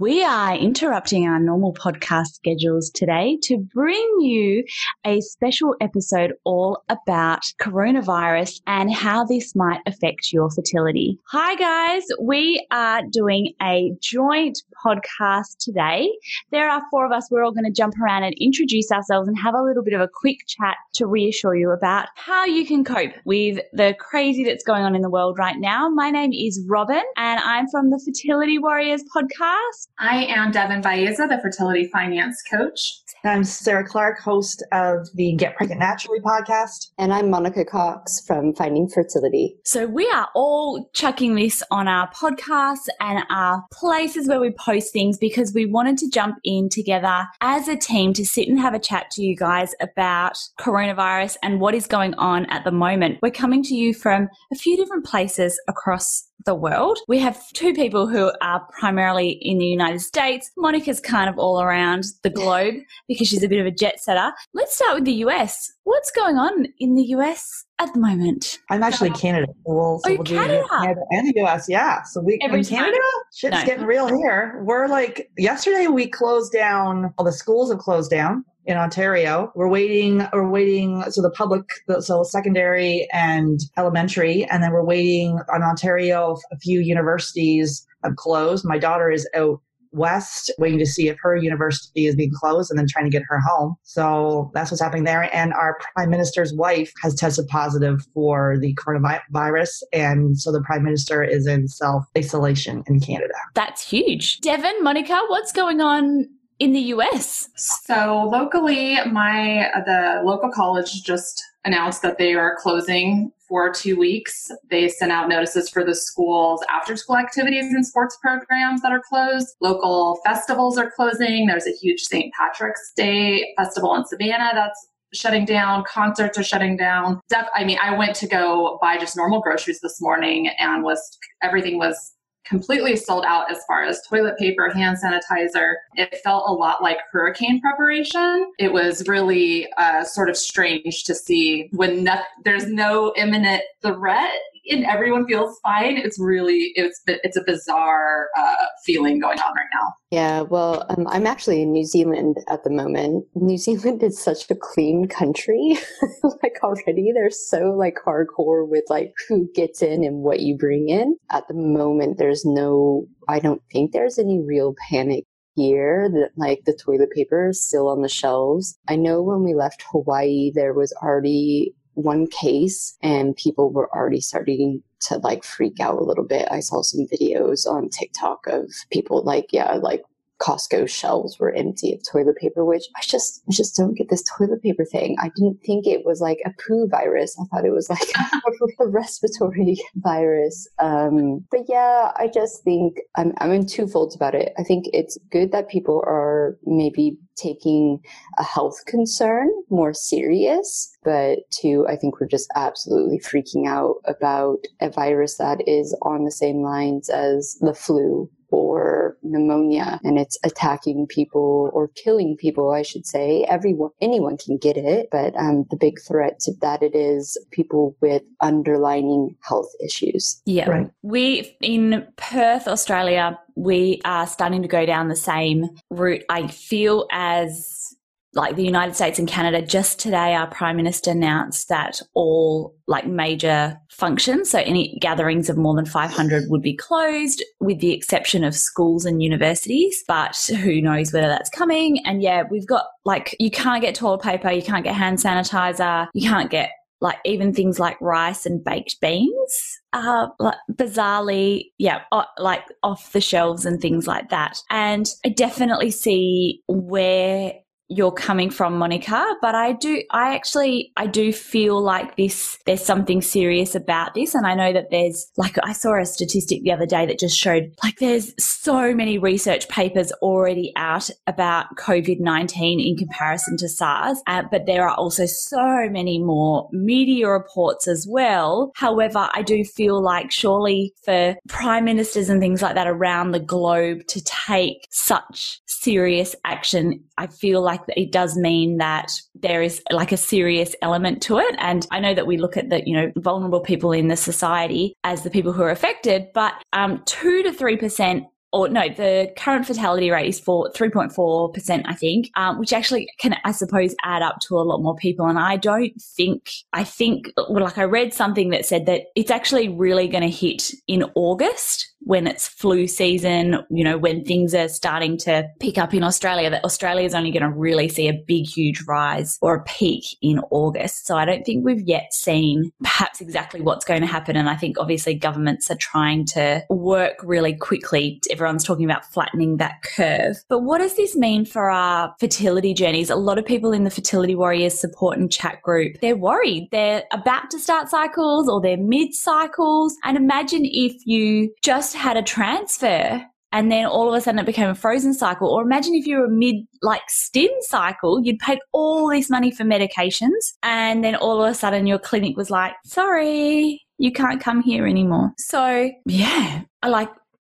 We are interrupting our normal podcast schedules today to bring you a special episode all about coronavirus and how this might affect your fertility. Hi, guys. We are doing a joint podcast today. There are four of us. We're all going to jump around and introduce ourselves and have a little bit of a quick chat to reassure you about how you can cope with the crazy that's going on in the world right now. My name is Robyn, and I'm from the Fertility Warriors podcast. I am Devin Baeza, the fertility finance coach. I'm Sarah Clark, host of the Get Pregnant Naturally podcast. And I'm Monica Cox from Finding Fertility. So we are all chucking this on our podcasts and our places where we post things because we wanted to jump in together as a team to sit and have a chat to you guys about coronavirus and what is going on at the moment. We're coming to you from a few different places across the world. We have two people who are primarily in the United States. Monica's kind of all around the globe because she's a bit of a jet setter. Let's start with the US. What's going on in the US at the moment? I'm actually Canada. So we'll, so oh, we'll Canada. Canada and the US. Yeah. So we Every in Canada, time. shit's No. getting real here. We're like yesterday we closed down all the schools have closed down in Ontario. We're waiting we're waiting so the public so secondary and elementary and then we're waiting on Ontario a few universities have closed. My daughter is out west waiting to see if her university is being closed and then trying to get her home so that's what's happening there and our prime minister's wife has tested positive for the coronavirus and so the prime minister is in self-isolation in canada That's huge. Devin, Monica, what's going on in the US? So locally, my the local college just announced that they are closing for two weeks. They sent out notices for the schools after school activities and sports programs that are closed. Local festivals are closing. There's a huge St. Patrick's Day festival in Savannah that's shutting down. Concerts are shutting down. Def- I mean, I went to go buy just normal groceries this morning and was everything was completely sold out as far as toilet paper, hand sanitizer. It felt a lot like hurricane preparation. It was really uh, sort of strange to see when no- there's no imminent threat and everyone feels fine. It's really it's it's a bizarre uh, feeling going on right now. Yeah, well, um, I'm actually in New Zealand at the moment. New Zealand is such a clean country. like already, they're so like hardcore with like who gets in and what you bring in. At the moment, there's no. I don't think there's any real panic here that like the toilet paper is still on the shelves. I know when we left Hawaii, there was already one case and people were already starting to like freak out a little bit. I saw some videos on TikTok of people like, yeah, like Costco shelves were empty of toilet paper, which I just I just don't get this toilet paper thing. I didn't think it was like a poo virus. I thought it was like a respiratory virus. Um, but yeah, I just think I'm I'm in two folds about it. I think it's good that people are maybe taking a health concern more serious, but two, I think we're just absolutely freaking out about a virus that is on the same lines as the flu or pneumonia and it's attacking people or killing people i should say everyone anyone can get it but um, the big threat to that it is people with underlining health issues Yeah. Right. We in Perth, Australia, we are starting to go down the same route. I feel as like the United States and Canada, just today, our Prime Minister announced that all like major functions, so any gatherings of more than 500 would be closed, with the exception of schools and universities. But who knows whether that's coming? And yeah, we've got like, you can't get toilet paper, you can't get hand sanitizer, you can't get like even things like rice and baked beans are like bizarrely yeah like off the shelves and things like that and i definitely see where you're coming from monica but i do i actually i do feel like this there's something serious about this. And i know that there's like i saw a statistic the other day that just showed like there's so many research papers already out about covid-19 in comparison to sars. Uh, but there are also so many more media reports as well. However i do feel like surely for prime ministers and things like that around the globe to take such serious action i feel like it does mean that there is like a serious element to it and i know that we look at the you know vulnerable people in the society as the people who are affected but um 2 to 3% or no, the current fatality rate is for 3.4%, I think, um, which actually can, I suppose, add up to a lot more people. And I don't think, I think, well, like I read something that said that it's actually really going to hit in August when it's flu season, you know, when things are starting to pick up in Australia, that Australia is only going to really see a big, huge rise or a peak in August. So I don't think we've yet seen perhaps exactly what's going to happen. And I think obviously governments are trying to work really quickly. Everyone's talking about flattening that curve. But what does this mean for our fertility journeys? A lot of people in the Fertility Warriors support and chat group, they're worried. They're about to start cycles or they're mid cycles. And imagine if you just just had a transfer and then all of a sudden it became a frozen cycle. Or imagine if you were mid like stim cycle, you'd paid all this money for medications, and then all of a sudden your clinic was like, sorry, you can't come here anymore. So yeah, I like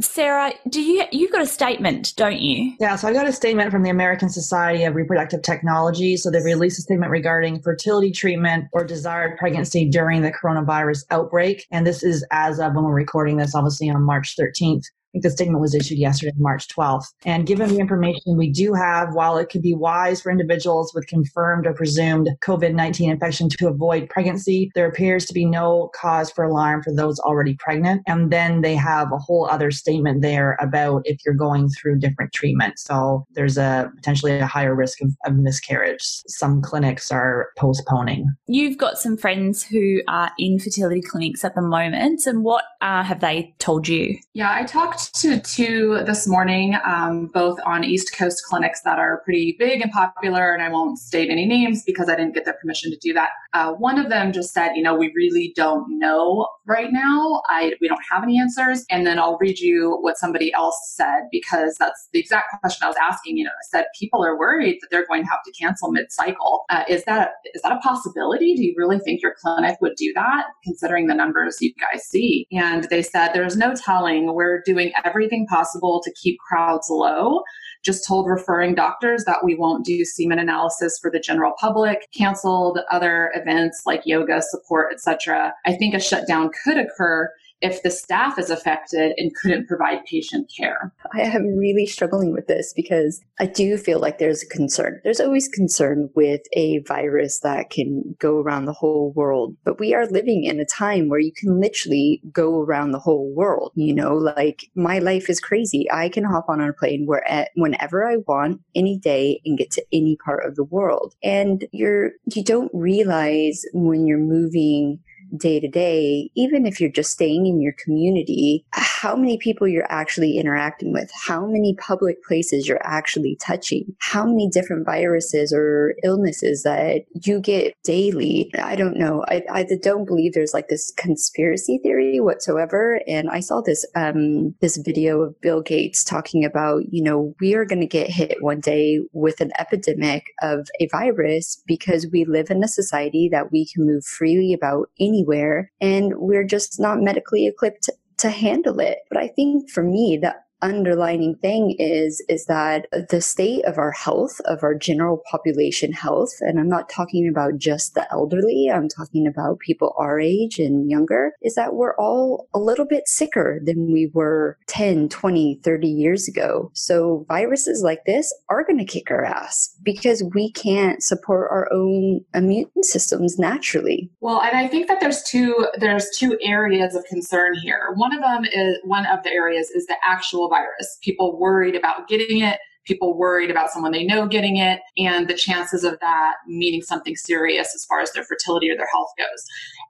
Sarah, do you you've got a statement, don't you? Yeah, so I got a statement from the American Society of Reproductive Technology. So they released a statement regarding fertility treatment or desired pregnancy during the coronavirus outbreak. And this is as of when we're recording this, obviously on March 13th think the statement was issued yesterday, March 12th. And given the information we do have, while it could be wise for individuals with confirmed or presumed COVID 19 infection to avoid pregnancy, there appears to be no cause for alarm for those already pregnant. And then they have a whole other statement there about if you're going through different treatments. So there's a potentially a higher risk of, of miscarriage. Some clinics are postponing. You've got some friends who are in fertility clinics at the moment. And what uh, have they told you? Yeah, I talked to two this morning, um, both on East Coast clinics that are pretty big and popular, and I won't state any names because I didn't get their permission to do that. Uh, one of them just said, you know, we really don't know right now. I we don't have any answers. And then I'll read you what somebody else said because that's the exact question I was asking. You know, I said people are worried that they're going to have to cancel mid-cycle. Uh, is that is that a possibility? Do you really think your clinic would do that, considering the numbers you guys see? And they said there's no telling. We're doing everything possible to keep crowds low. Just told referring doctors that we won't do semen analysis for the general public, canceled other events like yoga, support, etc. I think a shutdown could occur if the staff is affected and couldn't provide patient care. I am really struggling with this because I do feel like there's a concern. There's always concern with a virus that can go around the whole world, but we are living in a time where you can literally go around the whole world. You know, like my life is crazy. I can hop on a plane where eh, whenever I want, any day, and get to any part of the world. And you're you don't realize when you're moving day to day, even if you're just staying in your community, how many people you're actually interacting with, how many public places you're actually touching, how many different viruses or illnesses that you get daily. I don't know. I, I don't believe there's like this conspiracy theory whatsoever. And I saw this um, this video of Bill Gates talking about, you know, we are going to get hit one day with an epidemic of a virus because we live in a society that we can move freely about any anywhere and we're just not medically equipped to handle it. But I think for me, the underlining thing is is that the state of our health of our general population health and i'm not talking about just the elderly i'm talking about people our age and younger is that we're all a little bit sicker than we were 10 20 30 years ago. So viruses like this are going to kick our ass because we can't support our own immune systems naturally. Well and i think that there's two there's two areas of concern here. One of them is one of the areas is the actual virus. People worried about getting it, people worried about someone they know getting it, and the chances of that meaning something serious as far as their fertility or their health goes.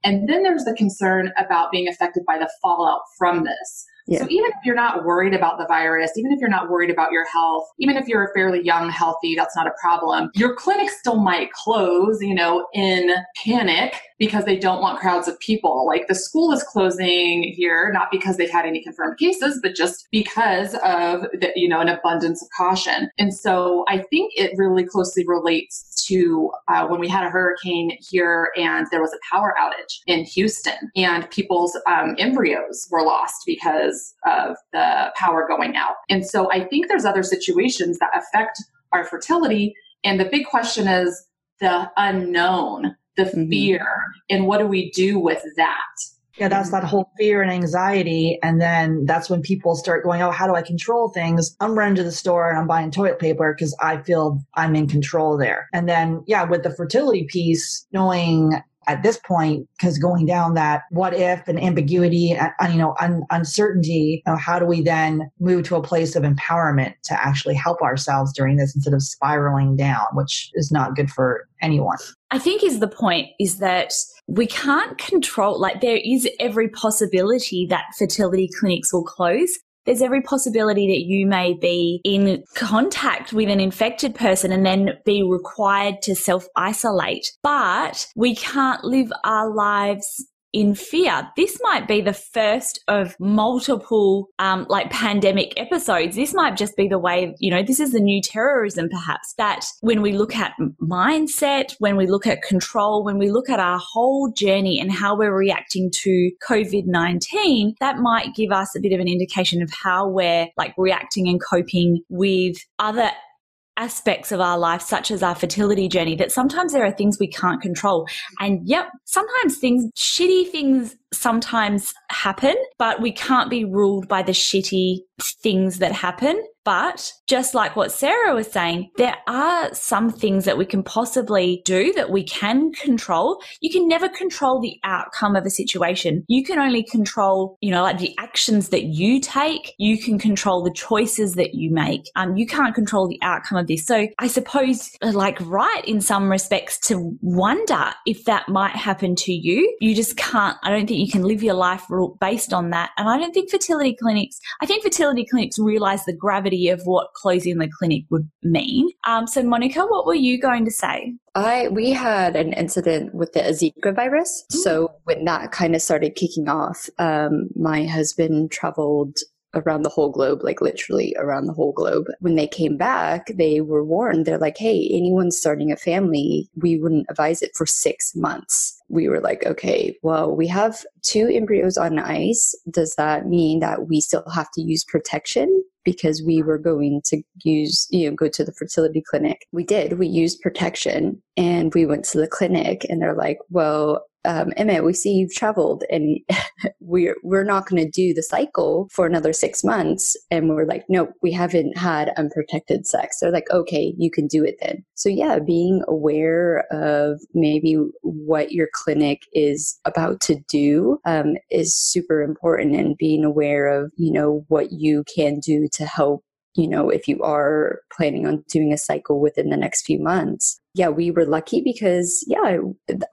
And then there's the concern about being affected by the fallout from this. Yeah. So even if you're not worried about the virus, even if you're not worried about your health, even if you're a fairly young, healthy, that's not a problem. Your clinic still might close, you know, in panic because they don't want crowds of people. Like the school is closing here, not because they've had any confirmed cases, but just because of the, you know, an abundance of caution. And so I think it really closely relates to uh, when we had a hurricane here and there was a power outage in Houston and people's um, embryos were lost because of the power going out. And so I think there's other situations that affect our fertility. And the big question is the unknown the mm-hmm. fear and what do we do with that Yeah, that's that whole fear and anxiety. And then that's when people start going, Oh, how do I control things? I'm running to the store and I'm buying toilet paper because I feel I'm in control there. And then, yeah, with the fertility piece, knowing at this point because going down that what if and ambiguity and you know un- uncertainty you know, how do we then move to a place of empowerment to actually help ourselves during this instead of spiraling down which is not good for anyone? I think is the point is that we can't control like there is every possibility that fertility clinics will close there's every possibility that you may be in contact with an infected person and then be required to self isolate. But we can't live our lives in fear. This might be the first of multiple um, like pandemic episodes. This might just be the way, you know, this is the new terrorism perhaps that when we look at mindset, when we look at control, when we look at our whole journey and how we're reacting to COVID-19, that might give us a bit of an indication of how we're like reacting and coping with other aspects of our life, such as our fertility journey, that sometimes there are things we can't control. And yep, sometimes things, shitty things sometimes happen, but we can't be ruled by the shitty things that happen. But just like what Sarah was saying, there are some things that we can possibly do that we can control. You can never control the outcome of a situation. You can only control, you know, like the actions that you take. You can control the choices that you make. Um, you can't control the outcome of this. So I suppose, like, right in some respects to wonder if that might happen to you. You just can't, I don't think you can live your life based on that. And I don't think fertility clinics, I think fertility clinics realize the gravity of what closing the clinic would mean. Um, so, Monica, what were you going to say? I we had an incident with the Zika virus. Mm. So when that kind of started kicking off, um, my husband traveled around the whole globe, like literally around the whole globe. When they came back, they were warned. They're like, hey, anyone starting a family, we wouldn't advise it for six months. We were like, okay, well, we have two embryos on ice. Does that mean that we still have to use protection? Because we were going to use, you know, go to the fertility clinic. We did. We used protection and we went to the clinic and they're like, well, um, Emmett, we see you've traveled and we're, we're not going to do the cycle for another six months. And we're like, nope, we haven't had unprotected sex. They're like, okay, you can do it then. So yeah, being aware of maybe what your clinic is about to do um, is super important and being aware of, you know, what you can do to help you know, if you are planning on doing a cycle within the next few months. Yeah, we were lucky because, yeah,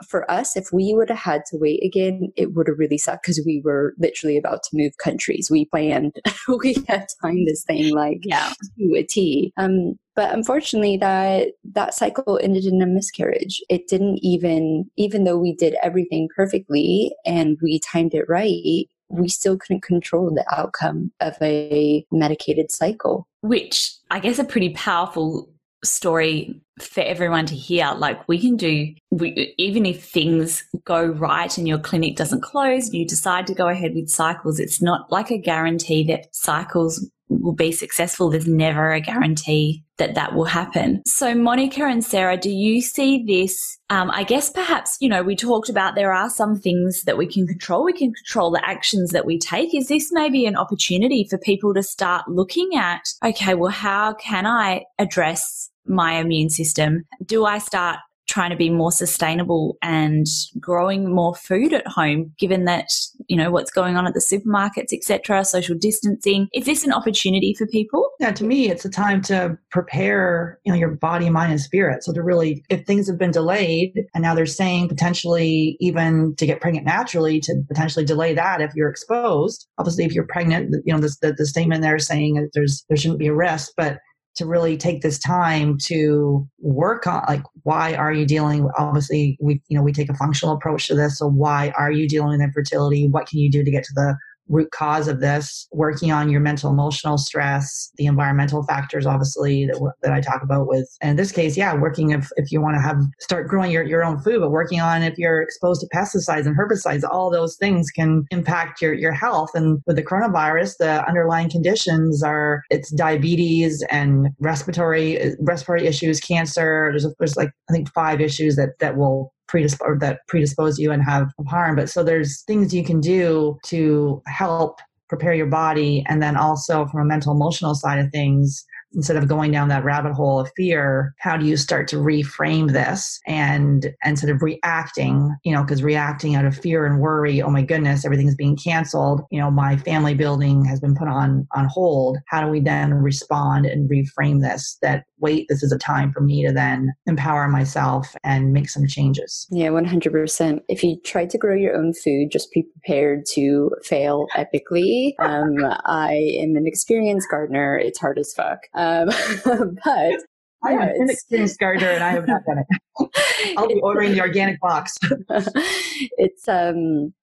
for us, if we would have had to wait again, it would have really sucked because we were literally about to move countries. We planned, we had timed this thing like yeah. to a T. Um, but unfortunately, that that cycle ended in a miscarriage. It didn't even, even though we did everything perfectly and we timed it right, we still couldn't control the outcome of a medicated cycle. Which I guess a pretty powerful story for everyone to hear. Like we can do, we, even if things go right and your clinic doesn't close, you decide to go ahead with cycles. It's not like a guarantee that cycles will be successful. There's never a guarantee that that will happen. So, Monica and Sarah, do you see this? Um, I guess perhaps, you know, we talked about there are some things that we can control. We can control the actions that we take. Is this maybe an opportunity for people to start looking at, okay, well, how can I address my immune system? Do I start trying to be more sustainable and growing more food at home given that you know what's going on at the supermarkets etc social distancing? Is this an opportunity for people? Yeah to me it's a time to prepare you know your body mind and spirit. So to really if things have been delayed and now they're saying potentially even to get pregnant naturally to potentially delay that if you're exposed. Obviously if you're pregnant you know the, the statement there saying that there's there shouldn't be a risk but to really take this time to work on like why are you dealing obviously we you know we take a functional approach to this so why are you dealing with infertility? What can you do to get to the root cause of this, working on your mental emotional stress, the environmental factors, obviously, that, that I talk about with, and in this case, yeah, working if, if you want to have, start growing your, your own food, but working on if you're exposed to pesticides and herbicides, all those things can impact your, your health. And with the coronavirus, the underlying conditions are, it's diabetes and respiratory, uh, respiratory issues, cancer. There's, there's like, I think five issues that, that will predispose that predispose you and have harm. But so there's things you can do to help prepare your body, and then also from a mental emotional side of things instead of going down that rabbit hole of fear how do you start to reframe this and instead of reacting you know because reacting out of fear and worry oh my goodness everything's being canceled you know my family building has been put on on hold how do we then respond and reframe this that wait this is a time for me to then empower myself and make some changes. Yeah 100% if you try to grow your own food just be prepared to fail epically. Um, i am an experienced gardener. It's hard as fuck. Um, but I'm an inexperienced gardener and I have not done it. I'll be ordering the organic box. it's um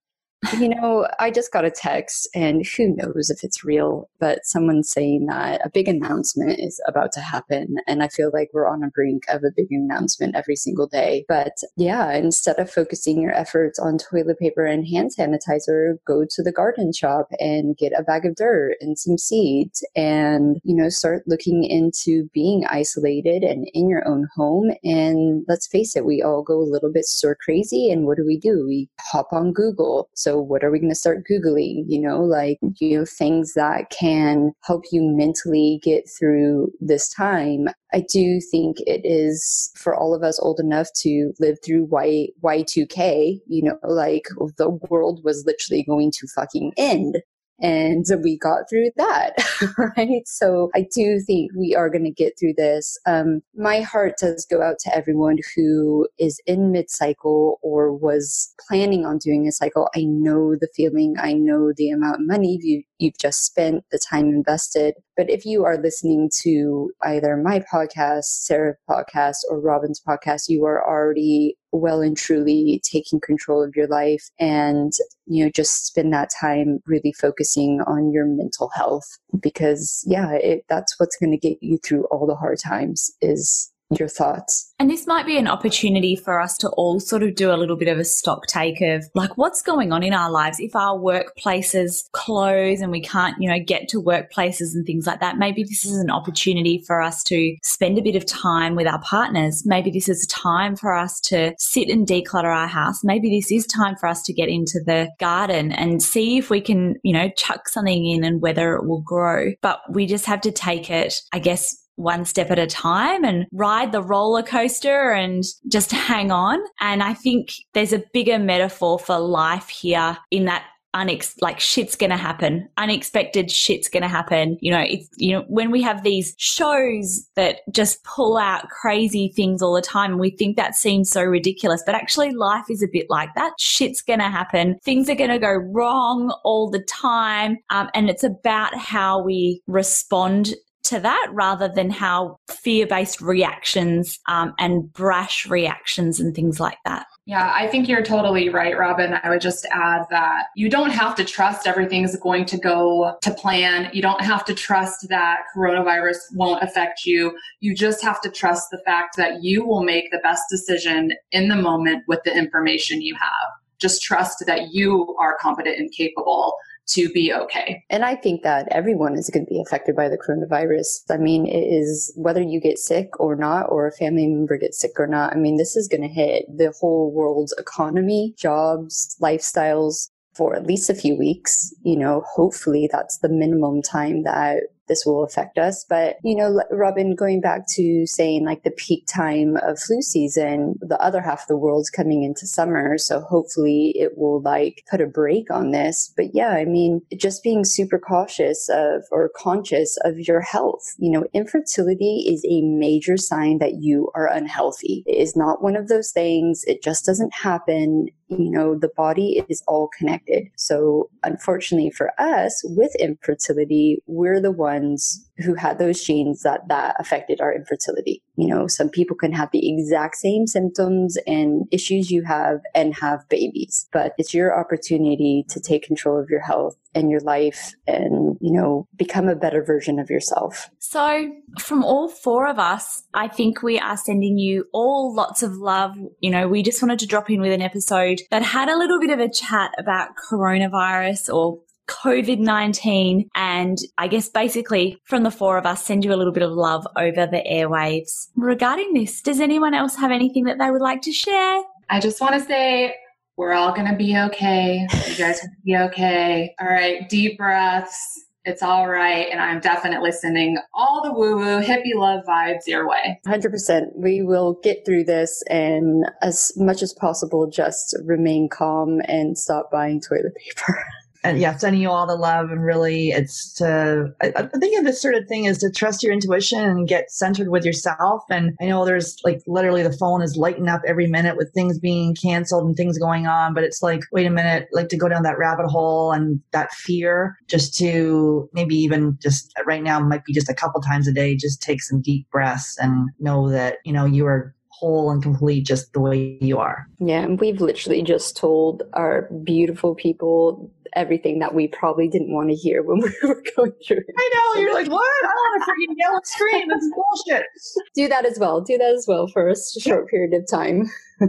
you know, I just got a text, and who knows if it's real, but someone's saying that a big announcement is about to happen. And I feel like we're on a brink of a big announcement every single day. But yeah, instead of focusing your efforts on toilet paper and hand sanitizer, go to the garden shop and get a bag of dirt and some seeds and, you know, start looking into being isolated and in your own home. And let's face it, we all go a little bit stir crazy. And what do we do? We hop on Google. So what are we going to start Googling? You know, like, mm. you know, things that can help you mentally get through this time. I do think it is for all of us old enough to live through Y, Y2K, you know, like the world was literally going to fucking end and we got through that right? So i do think we are going to get through this. Um, my heart does go out to everyone who is in mid-cycle or was planning on doing a cycle. I know the feeling i know the amount of money you, you've just spent the time invested. But if you are listening to either my podcast sarah's podcast or robyn's podcast you are already well and truly taking control of your life and you know just spend that time really focusing on your mental health because yeah it, that's what's going to get you through all the hard times is your thoughts. And this might be an opportunity for us to all sort of do a little bit of a stock take of like what's going on in our lives. If our workplaces close and we can't, you know, get to workplaces and things like that, maybe this is an opportunity for us to spend a bit of time with our partners. Maybe this is time for us to sit and declutter our house. Maybe this is time for us to get into the garden and see if we can, you know, chuck something in and whether it will grow. But we just have to take it, I guess, one step at a time and ride the roller coaster and just hang on. And I think there's a bigger metaphor for life here in that unex like shit's gonna happen unexpected shit's gonna happen. You know it's you know when we have these shows that just pull out crazy things all the time and we think that seems so ridiculous but actually life is a bit like that. Shit's gonna happen. Things are gonna go wrong all the time. Um, and it's about how we respond to that rather than how fear based reactions um, and brash reactions and things like that. Yeah, I think you're totally right, Robyn. I would just add that you don't have to trust everything's going to go to plan. You don't have to trust that coronavirus won't affect you. You just have to trust the fact that you will make the best decision in the moment with the information you have. Just trust that you are competent and capable to be okay. And I think that everyone is going to be affected by the coronavirus. I mean, it is whether you get sick or not, or a family member gets sick or not. I mean, this is going to hit the whole world's economy, jobs, lifestyles for at least a few weeks. You know, hopefully that's the minimum time that this will affect us. But, you know, Robyn, going back to saying like the peak time of flu season, the other half of the world's coming into summer. So hopefully it will like put a break on this. But yeah, I mean, just being super cautious of or conscious of your health. You know, infertility is a major sign that you are unhealthy. It is not one of those things. It just doesn't happen you know, the body is all connected. So unfortunately for us with infertility, we're the ones who had those genes that that affected our infertility. You know, some people can have the exact same symptoms and issues you have and have babies, but it's your opportunity to take control of your health and your life and, you know, become a better version of yourself. So, from all four of us, I think we are sending you all lots of love. You know, we just wanted to drop in with an episode that had a little bit of a chat about coronavirus or COVID 19. And I guess basically from the four of us, send you a little bit of love over the airwaves. Regarding this, does anyone else have anything that they would like to share? I just want to say we're all going to be okay. You guys will be okay. All right, deep breaths. It's all right. And I'm definitely sending all the woo woo hippie love vibes your way. 100%. We will get through this and as much as possible, just remain calm and stop buying toilet paper. and yeah, sending you all the love and really it's to, I, I think of this sort of thing is to trust your intuition and get centered with yourself. And I know there's like literally the phone is lighting up every minute with things being canceled and things going on, but it's like, wait a minute, like to go down that rabbit hole and that fear just to maybe even just uh, right now might be just a couple times a day, just take some deep breaths and know that, you know, you are whole and complete just the way you are. Yeah, and we've literally just told our beautiful people everything that we probably didn't want to hear when we were going through it. I know. You're like, what? I want to freaking yell and scream. That's bullshit. Do that as well. Do that as well for a short period of time.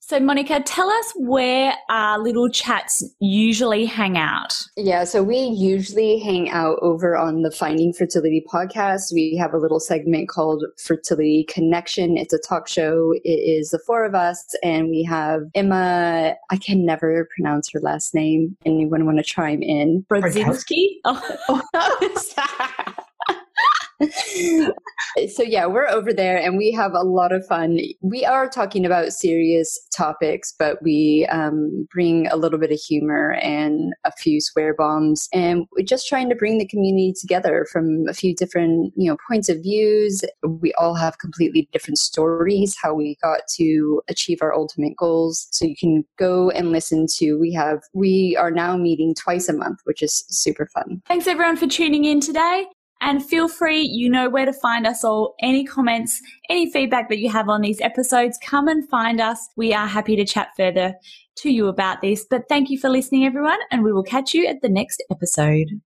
so, Monica, tell us where our little chats usually hang out. Yeah, so we usually hang out over on the Finding Fertility podcast. We have a little segment called Fertility Connection. It's a talk show. It is the four of us, and we have Emma. I can never pronounce her last name. Anyone want to chime in? Brodzinski? Oh. oh so yeah, we're over there and we have a lot of fun. We are talking about serious topics, but we um, bring a little bit of humor and a few swear bombs, and we're just trying to bring the community together from a few different you know points of views. We all have completely different stories how we got to achieve our ultimate goals. So you can go and listen to. We have we are now meeting twice a month, which is super fun. Thanks everyone for tuning in today. And feel free, you know where to find us all. Any comments, any feedback that you have on these episodes, come and find us. We are happy to chat further to you about this. But thank you for listening, everyone, and we will catch you at the next episode.